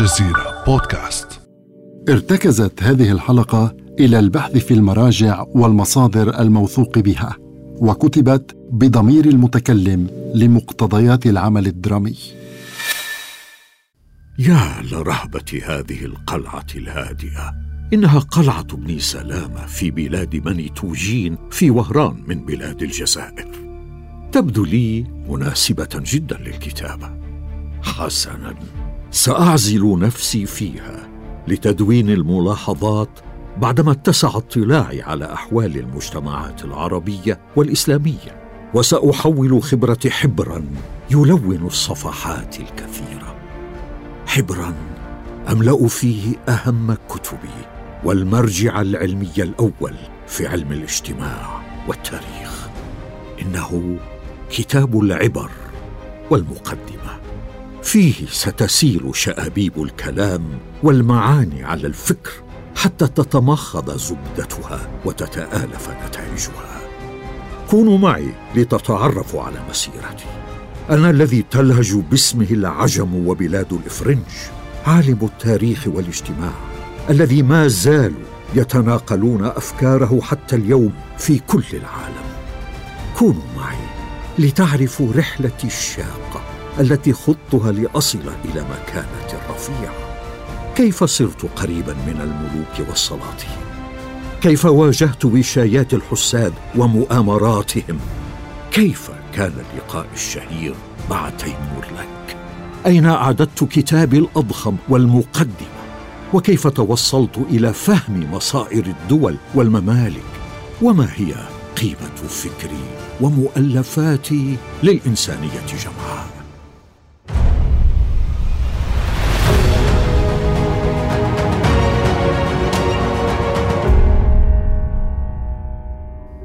الجزيرة بودكاست. ارتكزت هذه الحلقة إلى البحث في المراجع والمصادر الموثوق بها وكتبت بضمير المتكلم لمقتضيات العمل الدرامي. يا لرهبة هذه القلعة الهادئة إنها قلعة ابن سلامة في بلاد بني توجين في وهران من بلاد الجزائر. تبدو لي مناسبة جدا للكتابة. حسنا. سأعزل نفسي فيها لتدوين الملاحظات بعدما اتسع اطلاعي على أحوال المجتمعات العربية والإسلامية وسأحول خبرتي حبرا يلون الصفحات الكثيرة. حبرا أملأ فيه أهم كتبي والمرجع العلمي الأول في علم الاجتماع والتاريخ. إنه كتاب العبر والمقدمة. فيه ستسيل شأبيب الكلام والمعاني على الفكر حتى تتمخض زبدتها وتتآلف نتائجها. كونوا معي لتتعرفوا على مسيرتي. أنا الذي تلهج باسمه العجم وبلاد الإفرنج عالم التاريخ والاجتماع الذي ما زالوا يتناقلون أفكاره حتى اليوم في كل العالم. كونوا معي لتعرفوا رحلتي الشاقه التي خضتها لأصل إلى مكانه رفيعه كيف صرت قريبا من الملوك والسلاطين كيف واجهت وشايات الحساد ومؤامراتهم؟ كيف كان اللقاء الشهير مع تيمور لك؟ أين أعددت كتابي الأضخم والمقدمة؟ وكيف توصلت إلى فهم مصائر الدول والممالك؟ وما هي قيمة فكري ومؤلفاتي للإنسانية جمعاء؟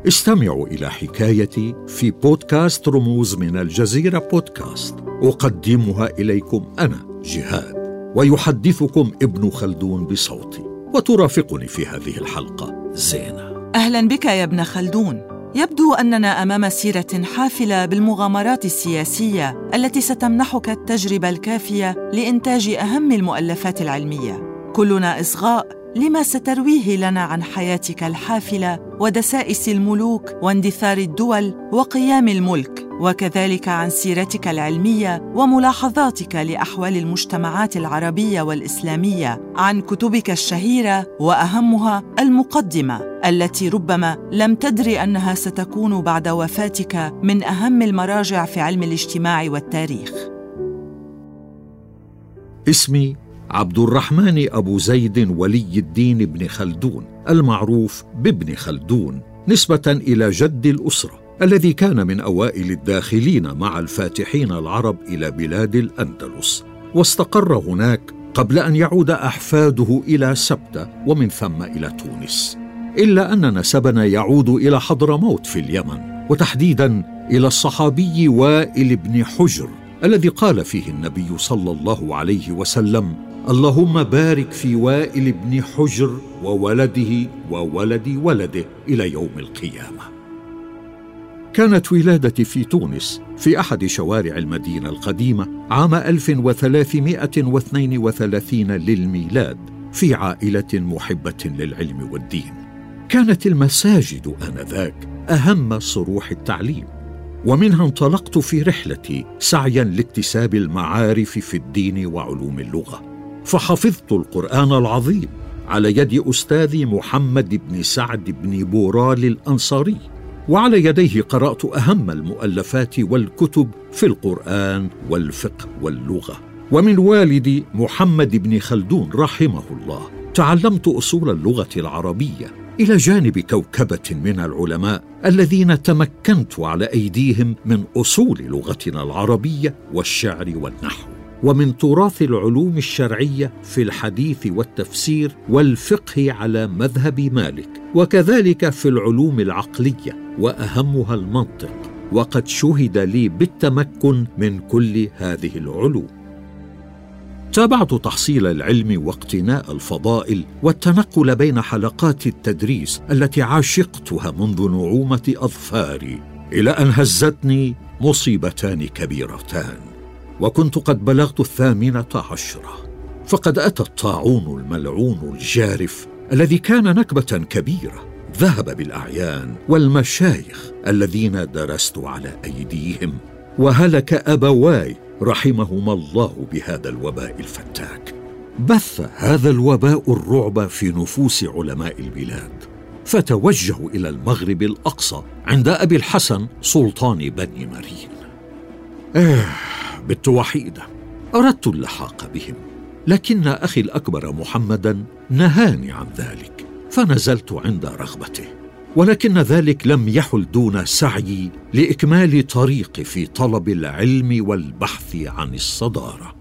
استمعوا إلى حكايتي في بودكاست رموز من الجزيرة بودكاست. أقدمها إليكم أنا جهاد ويحدثكم ابن خلدون بصوتي وترافقني في هذه الحلقة زينة. أهلا بك يا ابن خلدون. يبدو أننا أمام سيرة حافلة بالمغامرات السياسية التي ستمنحك التجربة الكافية لإنتاج أهم المؤلفات العلمية. كلنا إصغاء لما سترويه لنا عن حياتك الحافلة ودسائس الملوك واندثار الدول وقيام الملك وكذلك عن سيرتك العلمية وملاحظاتك لأحوال المجتمعات العربية والإسلامية عن كتبك الشهيرة وأهمها المقدمة التي ربما لم تدري أنها ستكون بعد وفاتك من أهم المراجع في علم الاجتماع والتاريخ. اسمي عبد الرحمن أبو زيد ولي الدين بن خلدون المعروف بابن خلدون نسبة إلى جد الأسرة الذي كان من أوائل الداخلين مع الفاتحين العرب إلى بلاد الأندلس. واستقر هناك قبل أن يعود أحفاده إلى سبتة ومن ثم إلى تونس. إلا أن نسبنا يعود إلى حضرموت في اليمن وتحديدا إلى الصحابي وائل بن حجر الذي قال فيه النبي صلى الله عليه وسلم اللهم بارك في وائل بن حجر وولده وولد ولده إلى يوم القيامة. كانت ولادتي في تونس في أحد شوارع المدينة القديمة عام 1332 للميلاد في عائلة محبة للعلم والدين. كانت المساجد آنذاك أهم صروح التعليم ومنها انطلقت في رحلتي سعيا لاكتساب المعارف في الدين وعلوم اللغة. فحفظت القرآن العظيم على يد استاذي محمد بن سعد بن بورال الأنصاري وعلى يديه قرأت أهم المؤلفات والكتب في القرآن والفقه واللغة. ومن والدي محمد بن خلدون رحمه الله تعلمت أصول اللغة العربية إلى جانب كوكبة من العلماء الذين تمكنت على أيديهم من أصول لغتنا العربية والشعر والنحو. ومن تراث العلوم الشرعية في الحديث والتفسير والفقه على مذهب مالك وكذلك في العلوم العقلية وأهمها المنطق وقد شهد لي بالتمكن من كل هذه العلوم. تابعت تحصيل العلم واقتناء الفضائل والتنقل بين حلقات التدريس التي عاشقتها منذ نعومة أظفاري إلى أن هزتني مصيبتان كبيرتان. وكنت قد بلغت الثامنة عشرة. فقد أتى الطاعون الملعون الجارف الذي كان نكبة كبيرة. ذهب بالأعيان والمشايخ الذين درست على أيديهم. وهلك أبواي رحمهما الله بهذا الوباء الفتاك. بث هذا الوباء الرعب في نفوس علماء البلاد. فتوجهوا إلى المغرب الأقصى عند أبي الحسن سلطان بني مرين. آه بت وحيده أردت اللحاق بهم لكن أخي الأكبر محمدا نهاني عن ذلك فنزلت عند رغبته ولكن ذلك لم يحل دون سعيي لإكمال طريقي في طلب العلم والبحث عن الصدارة.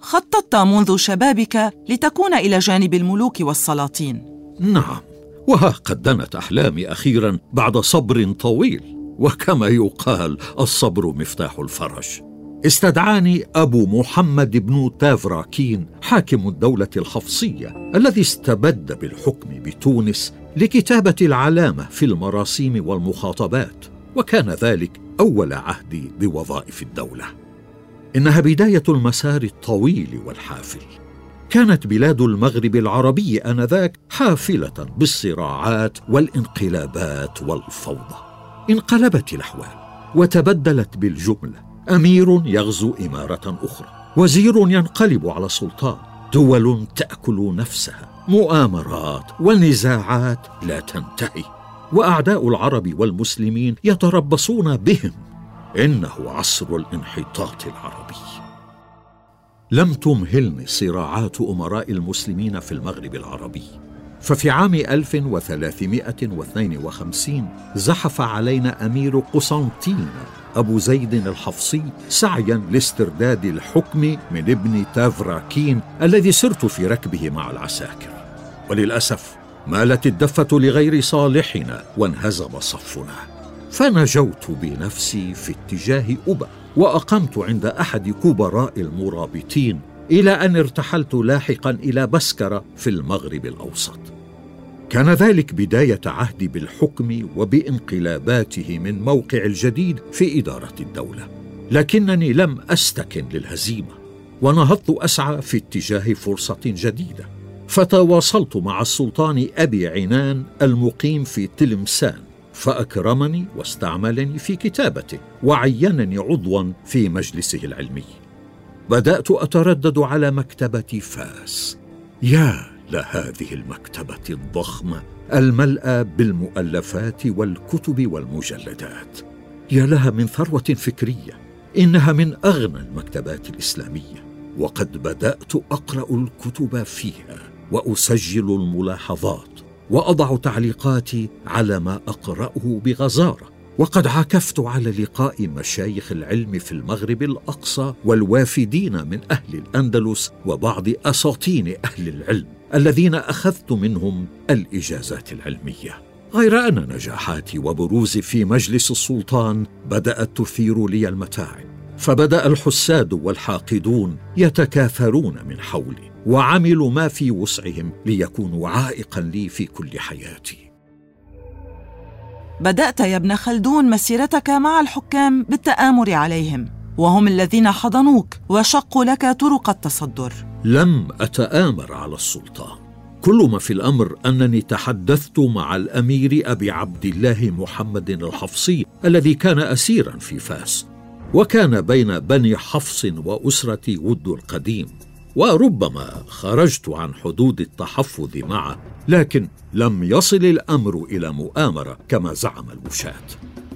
خططت منذ شبابك لتكون إلى جانب الملوك والسلاطين. نعم وها قد دنت أحلامي أخيرا بعد صبر طويل. وكما يقال الصبر مفتاح الفرج. استدعاني أبو محمد بن تافراكين حاكم الدولة الحفصية الذي استبد بالحكم بتونس لكتابة العلامة في المراسيم والمخاطبات وكان ذلك أول عهدي بوظائف الدولة. إنها بداية المسار الطويل والحافل. كانت بلاد المغرب العربي آنذاك حافلة بالصراعات والانقلابات والفوضى. انقلبت الأحوال وتبدلت بالجملة. أمير يغزو إمارة أخرى وزير ينقلب على سلطان. دول تأكل نفسها مؤامرات ونزاعات لا تنتهي. وأعداء العرب والمسلمين يتربصون بهم. إنه عصر الانحطاط العربي. لم تمهلني صراعات أمراء المسلمين في المغرب العربي. ففي عام 1352 زحف علينا أمير قسنطين أبو زيد الحفصي سعيا لاسترداد الحكم من ابن تافراكين الذي سرت في ركبه مع العساكر. وللأسف مالت الدفة لغير صالحنا وانهزم صفنا. فنجوت بنفسي في اتجاه أبا وأقمت عند أحد كبراء المرابطين إلى أن ارتحلت لاحقا إلى بسكرة في المغرب الأوسط. كان ذلك بداية عهدي بالحكم وبانقلاباته من موقع الجديد في إدارة الدولة. لكنني لم أستكن للهزيمة ونهضت أسعى في اتجاه فرصة جديدة. فتواصلت مع السلطان أبي عنان المقيم في تلمسان فأكرمني واستعملني في كتابته وعينني عضوا في مجلسه العلمي. بدأت أتردد على مكتبة فاس. يا لهذه المكتبة الضخمة. الملأى بالمؤلفات والكتب والمجلدات. يا لها من ثروة فكرية إنها من أغنى المكتبات الإسلامية. وقد بدأت أقرأ الكتب فيها وأسجل الملاحظات وأضع تعليقاتي على ما أقرأه بغزارة. وقد عكفت على لقاء مشايخ العلم في المغرب الأقصى والوافدين من أهل الأندلس وبعض أساطين أهل العلم. الذين أخذت منهم الإجازات العلمية. غير أن نجاحاتي وبروزي في مجلس السلطان بدأت تثير لي المتاعب فبدأ الحساد والحاقدون يتكاثرون من حولي وعملوا ما في وسعهم ليكونوا عائقا لي في كل حياتي. بدأت يا ابن خلدون مسيرتك مع الحكام بالتآمر عليهم وهم الذين حضنوك وشقوا لك طرق التصدر. لم أتآمر على السلطان. كل ما في الأمر أنني تحدثت مع الأمير أبي عبد الله محمد الحفصي الذي كان اسيرا في فاس وكان بين بني حفص واسرتي ود القديم وربما خرجت عن حدود التحفظ معه لكن لم يصل الأمر إلى مؤامرة كما زعم الوشاه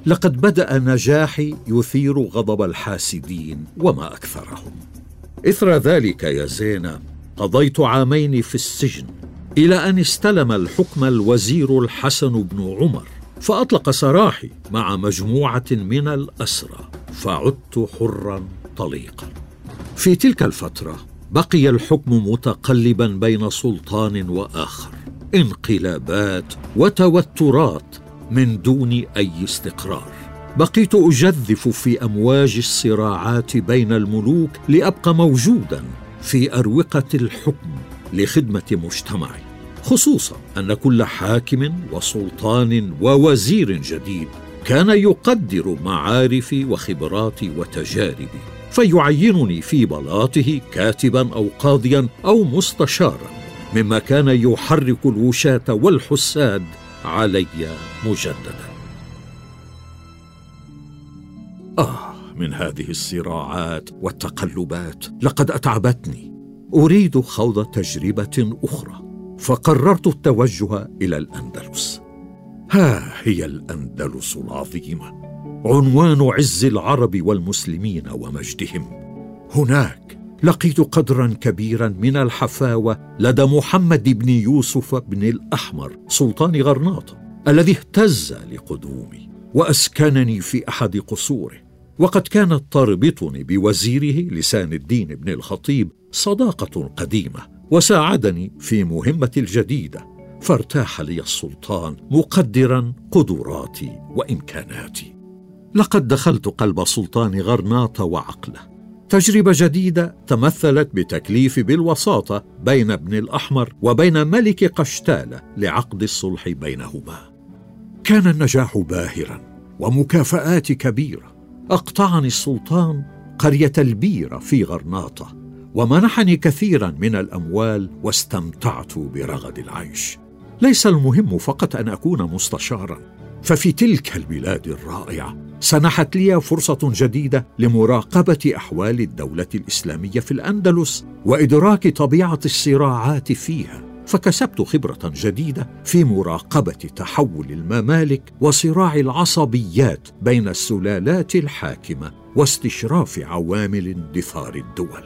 لقد بدأ نجاحي يثير غضب الحاسدين وما أكثرهم. إثر ذلك يا زينة. قضيت عامين في السجن إلى أن استلم الحكم الوزير الحسن بن عمر فأطلق سراحي مع مجموعة من الأسرى فعدت حرا طليقا. في تلك الفترة بقي الحكم متقلبا بين سلطان وآخر انقلابات وتوترات من دون أي استقرار. بقيت أجذف في أمواج الصراعات بين الملوك لأبقى موجودا في أروقة الحكم لخدمة مجتمعي خصوصا أن كل حاكم وسلطان ووزير جديد كان يقدر معارفي وخبراتي وتجاربي فيعينني في بلاطه كاتبا أو قاضيا أو مستشارا مما كان يحرك الوشاة والحساد علي مجددا. آه من هذه الصراعات والتقلبات لقد أتعبتني. أريد خوض تجربة أخرى فقررت التوجه إلى الأندلس. ها هي الأندلس العظيمة عنوان عز العرب والمسلمين ومجدهم. هناك لقيت قدرا كبيرا من الحفاوة لدى محمد بن يوسف بن الأحمر سلطان غرناطة الذي اهتز لقدومي. وأسكنني في أحد قصوره. وقد كانت تربطني بوزيره لسان الدين بن الخطيب صداقة قديمة وساعدني في مهمتي الجديدة فارتاح لي السلطان مقدرا قدراتي وإمكاناتي. لقد دخلت قلب سلطان غرناطه وعقله. تجربة جديدة تمثلت بتكليف بالوساطة بين ابن الأحمر وبين ملك قشتالة لعقد الصلح بينهما. كان النجاح باهرا ومكافآت كبيرة. أقطعني السلطان قرية البيره في غرناطة ومنحني كثيرا من الأموال واستمتعت برغد العيش. ليس المهم فقط أن أكون مستشارا ففي تلك البلاد الرائعة سنحت لي فرصة جديدة لمراقبة أحوال الدولة الإسلامية في الأندلس وإدراك طبيعة الصراعات فيها. فكسبت خبرة جديدة في مراقبة تحول الممالك وصراع العصبيات بين السلالات الحاكمة واستشراف عوامل اندثار الدول.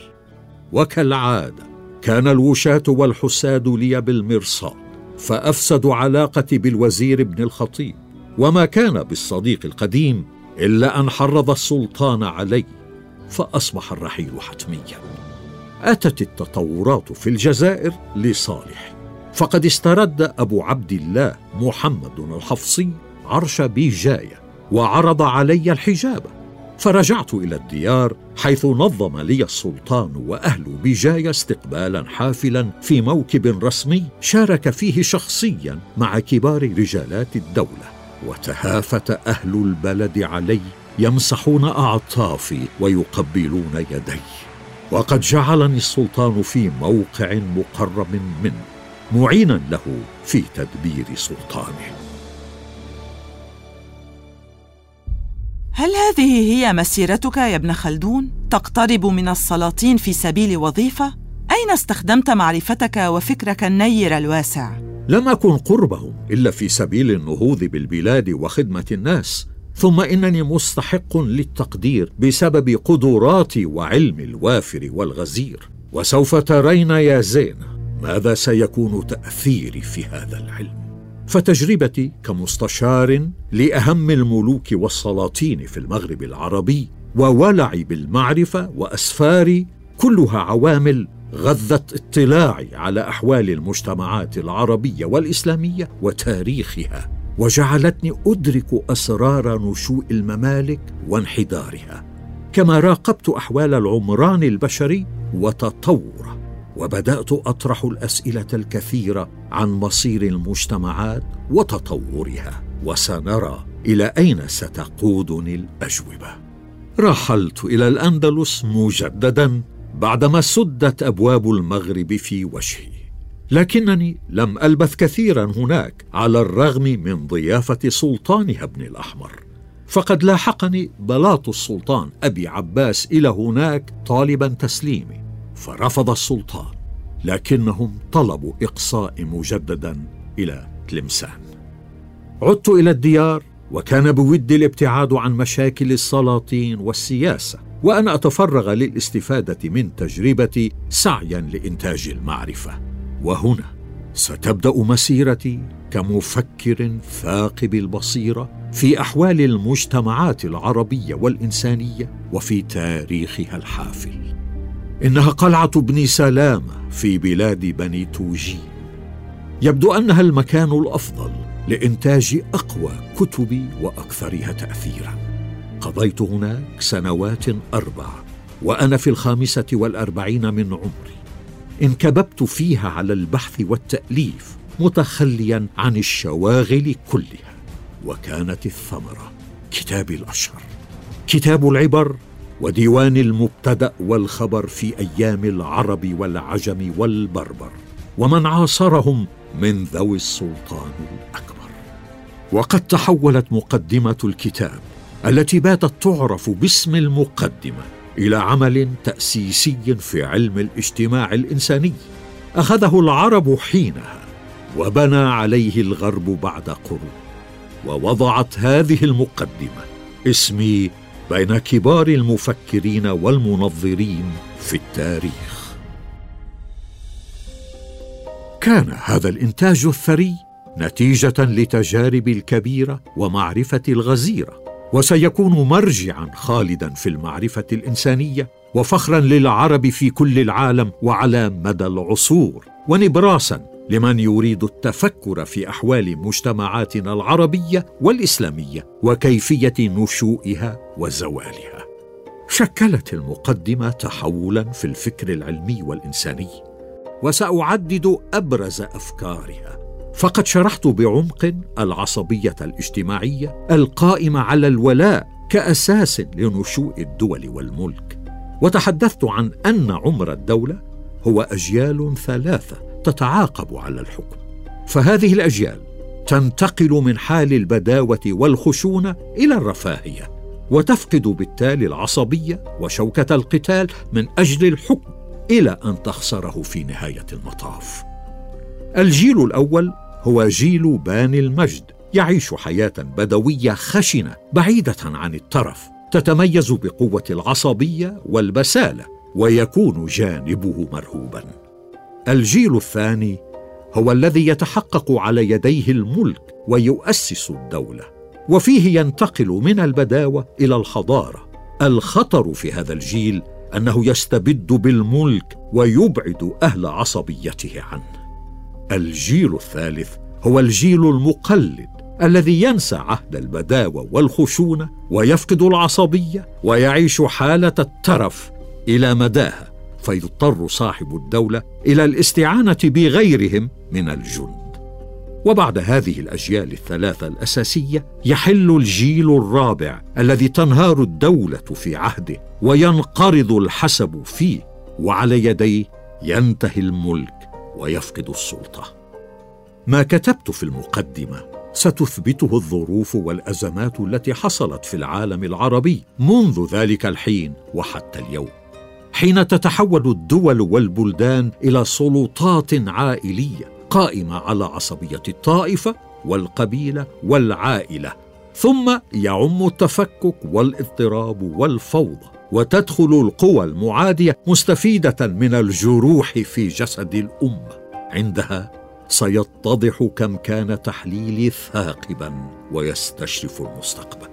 وكالعادة كان الوشاة والحساد لي بالمرصاد فافسدوا علاقتي بالوزير ابن الخطيب. وما كان بالصديق القديم إلا أن حرض السلطان علي فأصبح الرحيل حتميا. أتت التطورات في الجزائر لصالح. فقد استرد أبو عبد الله محمد الحفصي عرش بيجاية وعرض علي الحجابه فرجعت إلى الديار حيث نظم لي السلطان وأهل بجايه استقبالا حافلا في موكب رسمي شارك فيه شخصيا مع كبار رجالات الدولة. وتهافت أهل البلد علي يمسحون أعطافي ويقبلون يدي. وقد جعلني السلطان في موقع مقرب منه معينا له في تدبير سلطانه. هل هذه هي مسيرتك يا ابن خلدون؟ تقترب من السلاطين في سبيل وظيفة؟ أين استخدمت معرفتك وفكرك النير الواسع؟ لم أكن قربهم إلا في سبيل النهوض بالبلاد وخدمة الناس. ثم إنني مستحق للتقدير بسبب قدراتي وعلمي الوافر والغزير. وسوف ترين يا زينة ماذا سيكون تأثيري في هذا العلم. فتجربتي كمستشار لأهم الملوك والسلاطين في المغرب العربي وولعي بالمعرفة وأسفاري كلها عوامل غذت اطلاعي على أحوال المجتمعات العربية والإسلامية وتاريخها. وجعلتني أدرك أسرار نشوء الممالك وانحدارها كما راقبت أحوال العمران البشري وتطوره وبدأت أطرح الأسئلة الكثيرة عن مصير المجتمعات وتطورها وسنرى إلى أين ستقودني الأجوبة. رحلت إلى الأندلس مجددا بعدما سدت أبواب المغرب في وجهي. لكنني لم ألبث كثيرا هناك على الرغم من ضيافة سلطانها ابن الأحمر. فقد لاحقني بلاط السلطان أبي عباس إلى هناك طالبا تسليمي فرفض السلطان لكنهم طلبوا اقصائي مجددا إلى تلمسان. عدت إلى الديار وكان بودي الابتعاد عن مشاكل السلاطين والسياسة وأن أتفرغ للاستفادة من تجربتي سعيا لإنتاج المعرفة. وهنا ستبدأ مسيرتي كمفكر ثاقب البصيرة في أحوال المجتمعات العربية والإنسانية وفي تاريخها الحافل. إنها قلعة ابن سلامة في بلاد بني توجين يبدو أنها المكان الأفضل لإنتاج أقوى كتبي وأكثرها تاثيرا. قضيت هناك سنوات أربع وأنا في الخامسة والأربعين من عمري. انكببت فيها على البحث والتأليف متخليا عن الشواغل كلها. وكانت الثمرة كتابي الأشهر كتاب العبر وديوان المبتدأ والخبر في أيام العرب والعجم والبربر ومن عاصرهم من ذوي السلطان الأكبر. وقد تحولت مقدمة الكتاب التي باتت تعرف باسم المقدمة إلى عمل تأسيسي في علم الاجتماع الإنساني. أخذه العرب حينها وبنى عليه الغرب بعد قرون ووضعت هذه المقدمة اسمي بين كبار المفكرين والمنظرين في التاريخ. كان هذا الإنتاج الثري نتيجة لتجارب الكبيرة ومعرفة الغزيرة وسيكون مرجعا خالدا في المعرفة الإنسانية وفخرا للعرب في كل العالم وعلى مدى العصور ونبراسا لمن يريد التفكر في أحوال مجتمعاتنا العربية والإسلامية وكيفية نشوئها وزوالها. شكلت المقدمة تحولا في الفكر العلمي والإنساني وسأعدد أبرز أفكارها. فقد شرحت بعمق العصبية الاجتماعية القائمة على الولاء كأساس لنشوء الدول والملك. وتحدثت عن أن عمر الدولة هو أجيال ثلاثة تتعاقب على الحكم. فهذه الأجيال تنتقل من حال البداوة والخشونة إلى الرفاهية وتفقد بالتالي العصبية وشوكة القتال من أجل الحكم إلى أن تخسره في نهاية المطاف. الجيل الأول هو جيل باني المجد يعيش حياة بدوية خشنة بعيدة عن الترف تتميز بقوة العصبية والبسالة ويكون جانبه مرهوبا. الجيل الثاني هو الذي يتحقق على يديه الملك ويؤسس الدولة وفيه ينتقل من البداوة إلى الحضارة. الخطر في هذا الجيل أنه يستبد بالملك ويبعد أهل عصبيته عنه. الجيل الثالث هو الجيل المقلد الذي ينسى عهد البداوة والخشونة ويفقد العصبية ويعيش حالة الترف إلى مداها فيضطر صاحب الدولة إلى الاستعانة بغيرهم من الجند. وبعد هذه الأجيال الثلاثة الأساسية يحل الجيل الرابع الذي تنهار الدولة في عهده وينقرض الحسب فيه وعلى يديه ينتهي الملك ويفقد السلطة. ما كتبت في المقدمة. ستثبته الظروف والأزمات التي حصلت في العالم العربي منذ ذلك الحين وحتى اليوم. حين تتحول الدول والبلدان إلى سلطات عائلية قائمة على عصبية الطائفة والقبيلة والعائلة ثم يعم التفكك والاضطراب والفوضى وتدخل القوى المعادية مستفيدة من الجروح في جسد الأمة. عندها سيتضح كم كان تحليلي ثاقبا ويستشرف المستقبل.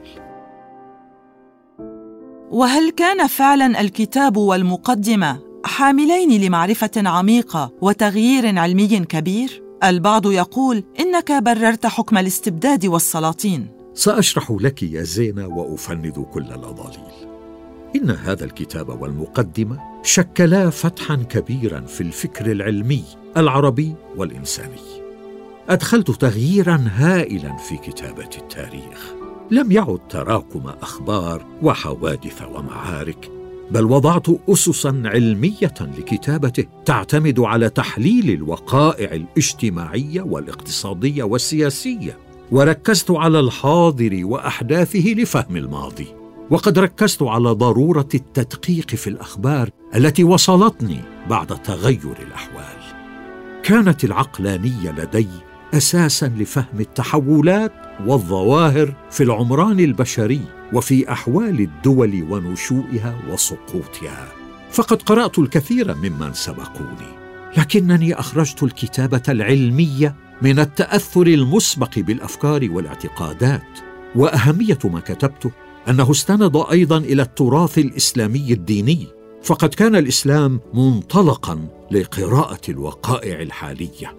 وهل كان فعلا الكتاب والمقدمة حاملين لمعرفة عميقة وتغيير علمي كبير؟ البعض يقول إنك بررت حكم الاستبداد والسلاطين. سأشرح لك يا زينة وأفند كل الأضاليل. إن هذا الكتاب والمقدمة شكلا فتحا كبيرا في الفكر العلمي العربي والإنساني. أدخلت تغييرا هائلا في كتابة التاريخ. لم يعد تراكم أخبار وحوادث ومعارك بل وضعت أسسا علمية لكتابته تعتمد على تحليل الوقائع الاجتماعية والاقتصادية والسياسية وركزت على الحاضر وأحداثه لفهم الماضي. وقد ركزت على ضرورة التدقيق في الأخبار التي وصلتني بعد تغير الأحوال. كانت العقلانية لدي أساسا لفهم التحولات والظواهر في العمران البشري وفي أحوال الدول ونشوئها وسقوطها. فقد قرأت الكثير ممن سبقوني لكنني أخرجت الكتابة العلمية من التأثر المسبق بالأفكار والاعتقادات وأهمية ما كتبته أنه استند أيضا إلى التراث الإسلامي الديني فقد كان الإسلام منطلقا لقراءة الوقائع الحالية.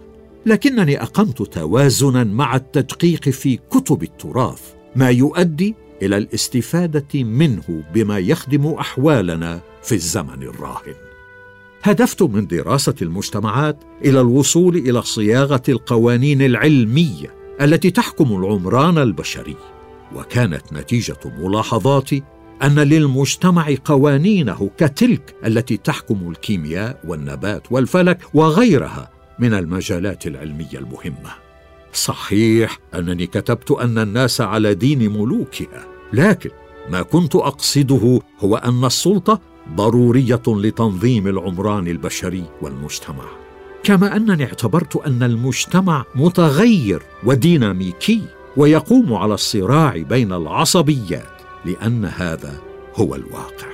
لكنني أقمت توازنا مع التدقيق في كتب التراث ما يؤدي إلى الاستفادة منه بما يخدم أحوالنا في الزمن الراهن. هدفت من دراسة المجتمعات إلى الوصول إلى صياغة القوانين العلمية التي تحكم العمران البشري. وكانت نتيجة ملاحظاتي أن للمجتمع قوانينه كتلك التي تحكم الكيمياء والنبات والفلك وغيرها من المجالات العلمية المهمة. صحيح أنني كتبت أن الناس على دين ملوكها لكن ما كنت أقصده هو أن السلطة ضرورية لتنظيم العمران البشري والمجتمع. كما أنني اعتبرت أن المجتمع متغير وديناميكي. ويقوم على الصراع بين العصبيات لأن هذا هو الواقع.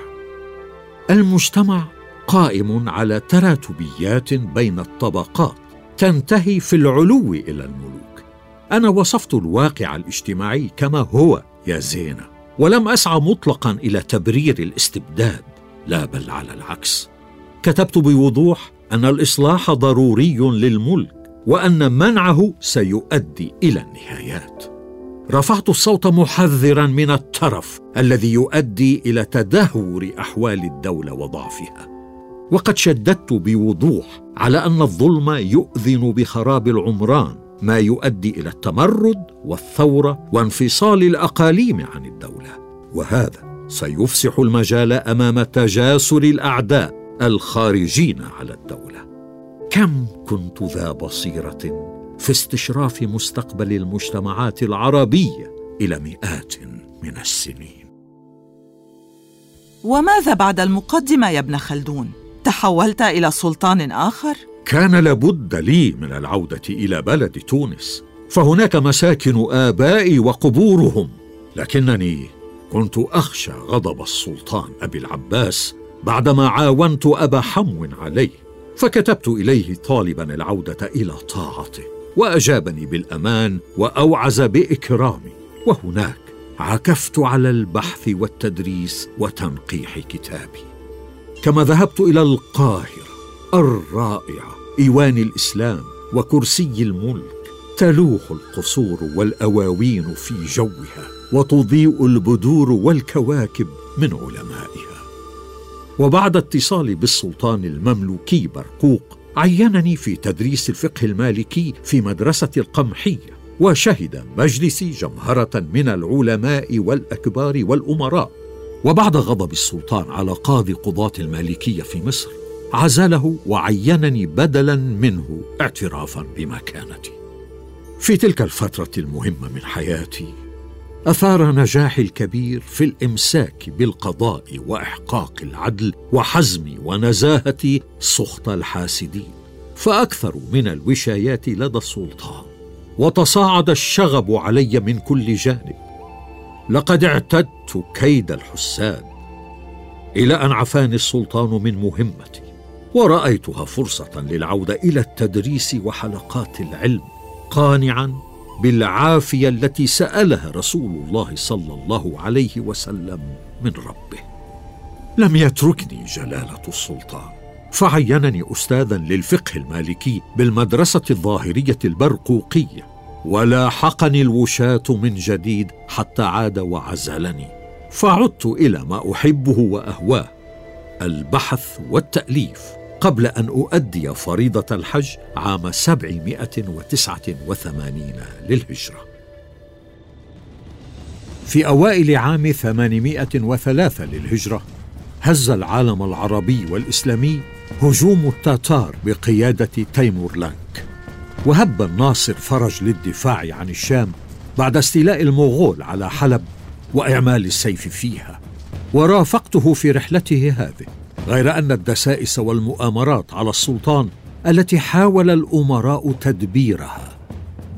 المجتمع قائم على تراتبيات بين الطبقات تنتهي في العلو إلى الملوك. أنا وصفت الواقع الاجتماعي كما هو يا زينة ولم أسعى مطلقا إلى تبرير الاستبداد لا بل على العكس. كتبت بوضوح أن الإصلاح ضروري للملك وأن منعه سيؤدي إلى النهايات. رفعت الصوت محذرا من الترف الذي يؤدي إلى تدهور أحوال الدولة وضعفها. وقد شددت بوضوح على أن الظلم يؤذن بخراب العمران ما يؤدي إلى التمرد والثورة وانفصال الأقاليم عن الدولة. وهذا سيفسح المجال أمام تجاسر الأعداء الخارجين على الدولة. كم كنت ذا بصيرة في استشراف مستقبل المجتمعات العربية إلى مئات من السنين. وماذا بعد المقدمة يا ابن خلدون؟ تحولت إلى سلطان آخر؟ كان لابد لي من العودة إلى بلد تونس فهناك مساكن آبائي وقبورهم لكنني كنت أخشى غضب السلطان أبي العباس بعدما عاونت أبا حمو عليه فكتبت إليه طالبا العودة إلى طاعته. وأجابني بالأمان وأوعز بإكرامي. وهناك عكفت على البحث والتدريس وتنقيح كتابي. كما ذهبت إلى القاهرة الرائعة إيوان الإسلام وكرسي الملك تلوح القصور والأواوين في جوها وتضيء البدور والكواكب من علمائها. وبعد اتصالي بالسلطان المملوكي برقوق عينني في تدريس الفقه المالكي في مدرسة القمحيه وشهد مجلسي جمهرة من العلماء والأكبار والأمراء. وبعد غضب السلطان على قاضي قضاة المالكية في مصر عزله وعينني بدلا منه اعترافا بمكانتي في تلك الفترة المهمة من حياتي أثار نجاحي الكبير في الإمساك بالقضاء وإحقاق العدل وحزم ونزاهة سخط الحاسدين. فاكثروا من الوشايات لدى السلطان وتصاعد الشغب علي من كل جانب. لقد اعتدت كيد الحساد إلى أن عفاني السلطان من مهمتي ورأيتها فرصة للعودة إلى التدريس وحلقات العلم قانعا بالعافية التي سألها رسول الله صلى الله عليه وسلم من ربه. لم يتركني جلالة السلطان. فعينني استاذا للفقه المالكي بالمدرسة الظاهرية البرقوقية. ولاحقني الوشاة من جديد حتى عاد وعزلني. فعدت إلى ما أحبه وأهواه البحث والتأليف. قبل أن أؤدي فريضة الحج عام 789 للهجرة. في أوائل عام 803 للهجرة هز العالم العربي والإسلامي هجوم التتار بقيادة تيمور لانك. وهب الناصر فرج للدفاع عن الشام بعد استيلاء المغول على حلب وإعمال السيف فيها. ورافقته في رحلته هذه. غير أن الدسائس والمؤامرات على السلطان التي حاول الأمراء تدبيرها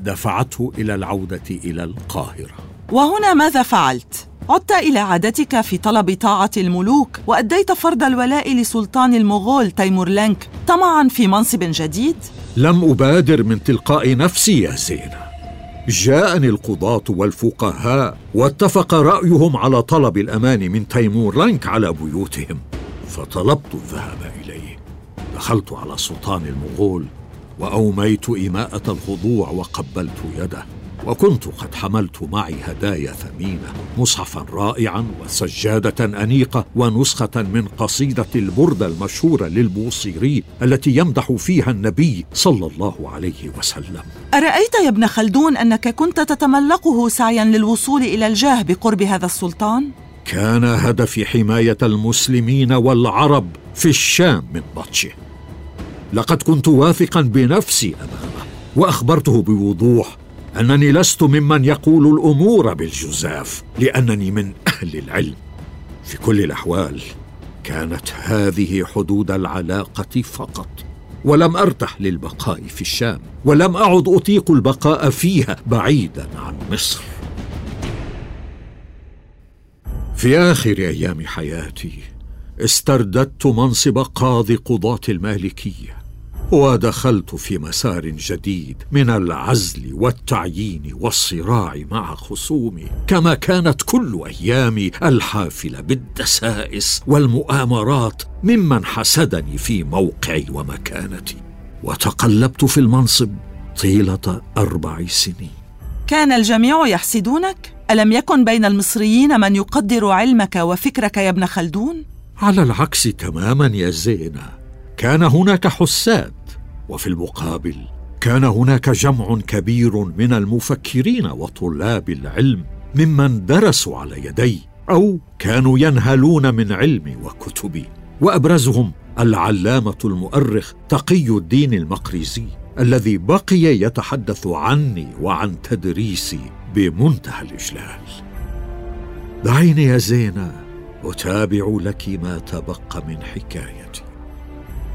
دفعته إلى العودة إلى القاهرة. وهنا ماذا فعلت؟ عدت إلى عادتك في طلب طاعة الملوك وأديت فرض الولاء لسلطان المغول تيمور لانك طمعا في منصب جديد؟ لم أبادر من تلقاء نفسي يا زينة. جاءني القضاة والفقهاء واتفق رأيهم على طلب الأمان من تيمور لانك على بيوتهم. فطلبت الذهاب إليه. دخلت على سلطان المغول وأوميت ايماءه الخضوع وقبلت يده. وكنت قد حملت معي هدايا ثمينة مصحفا رائعا وسجادة أنيقة ونسخة من قصيدة البرده المشهورة للبوصيري التي يمدح فيها النبي صلى الله عليه وسلم. أرأيت يا ابن خلدون أنك كنت تتملقه سعيا للوصول إلى الجاه بقرب هذا السلطان؟ كان هدفي حماية المسلمين والعرب في الشام من بطشه لقد كنت واثقا بنفسي أمامه وأخبرته بوضوح أنني لست ممن يقول الأمور بالجزاف لأنني من أهل العلم. في كل الأحوال كانت هذه حدود العلاقة فقط ولم ارتح للبقاء في الشام ولم أعد أطيق البقاء فيها بعيدا عن مصر. في آخر أيام حياتي استرددت منصب قاضي قضاة المالكية ودخلت في مسار جديد من العزل والتعيين والصراع مع خصومي كما كانت كل أيامي الحافلة بالدسائس والمؤامرات ممن حسدني في موقعي ومكانتي. وتقلبت في المنصب طيلة أربع سنين. كان الجميع يحسدونك؟ ألم يكن بين المصريين من يقدر علمك وفكرك يا ابن خلدون؟ على العكس تماما يا زينة. كان هناك حساد وفي المقابل كان هناك جمع كبير من المفكرين وطلاب العلم ممن درسوا على يدي أو كانوا ينهلون من علمي وكتبي وأبرزهم العلامة المؤرخ تقي الدين المقريزي. الذي بقي يتحدث عني وعن تدريسي بمنتهى الإجلال. دعيني يا زينة أتابع لك ما تبقى من حكايتي.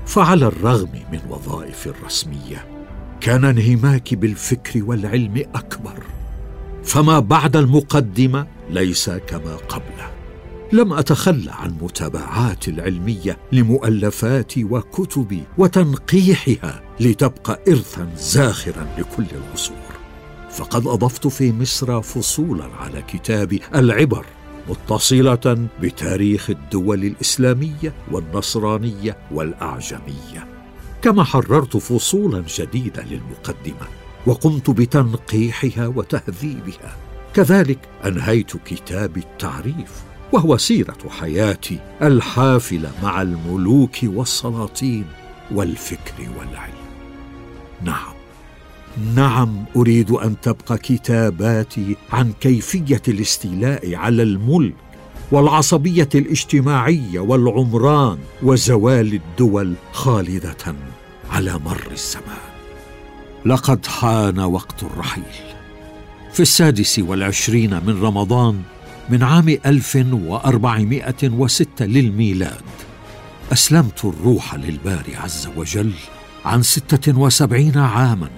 فعلى الرغم من وظائفي الرسمية كان انهماكي بالفكر والعلم أكبر. فما بعد المقدمة ليس كما قبله. لم أتخلى عن متابعاتي العلمية لمؤلفاتي وكتبي وتنقيحها لتبقى ارثا زاخرا لكل العصور. فقد أضفت في مصر فصولا على كتاب العبر متصلة بتاريخ الدول الإسلامية والنصرانية والأعجمية. كما حررت فصولا جديده للمقدمة وقمت بتنقيحها وتهذيبها. كذلك أنهيت كتاب التعريف وهو سيرة حياتي الحافله مع الملوك والسلاطين والفكر والعلم. نعم نعم أريد أن تبقى كتاباتي عن كيفية الاستيلاء على الملك والعصبية الاجتماعية والعمران وزوال الدول خالدة على مر الزمان. لقد حان وقت الرحيل. في السادس والعشرين من رمضان من عام 1406 للميلاد. أسلمت الروح للباري عز وجل عن ستة وسبعين عاماً.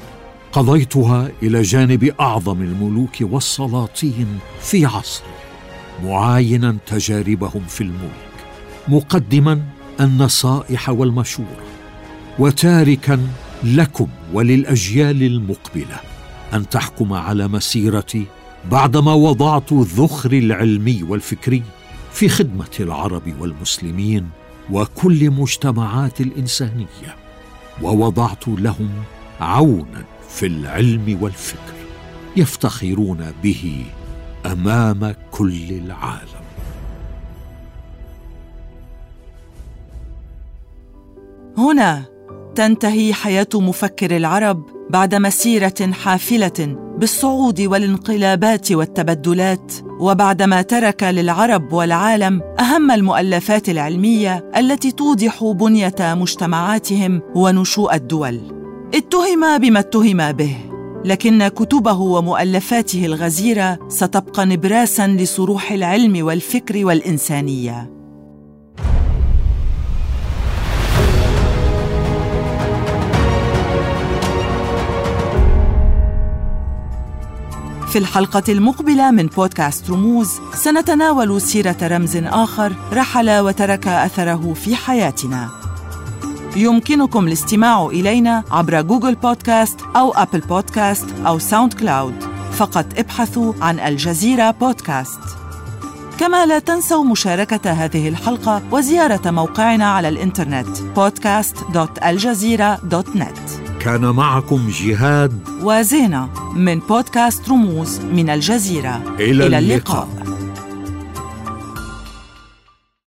قضيتها إلى جانب أعظم الملوك والسلاطين في عصره معاينا تجاربهم في الملك مقدما النصائح والمشورة وتاركا لكم وللأجيال المقبلة أن تحكم على مسيرتي بعدما وضعت ذخري العلمي والفكري في خدمة العرب والمسلمين وكل مجتمعات الإنسانية ووضعت لهم عونا في العلم والفكر يفتخرون به أمام كل العالم. هنا تنتهي حياة مفكر العرب بعد مسيرة حافلة بالصعود والانقلابات والتبدلات وبعدما ترك للعرب والعالم أهم المؤلفات العلمية التي توضح بنية مجتمعاتهم ونشوء الدول. اتهم بما اتهم به لكن كتبه ومؤلفاته الغزيرة ستبقى نبراسا لصروح العلم والفكر والإنسانية. في الحلقة المقبلة من بودكاست رموز سنتناول سيرة رمز آخر رحل وترك أثره في حياتنا. يمكنكم الاستماع إلينا عبر جوجل بودكاست أو أبل بودكاست أو ساوند كلاود. فقط ابحثوا عن الجزيرة بودكاست. كما لا تنسوا مشاركة هذه الحلقة وزيارة موقعنا على الإنترنت podcast.aljazeera.net كان معكم جهاد. وزينة من بودكاست رموز من الجزيرة. إلى, إلى اللقاء, اللقاء.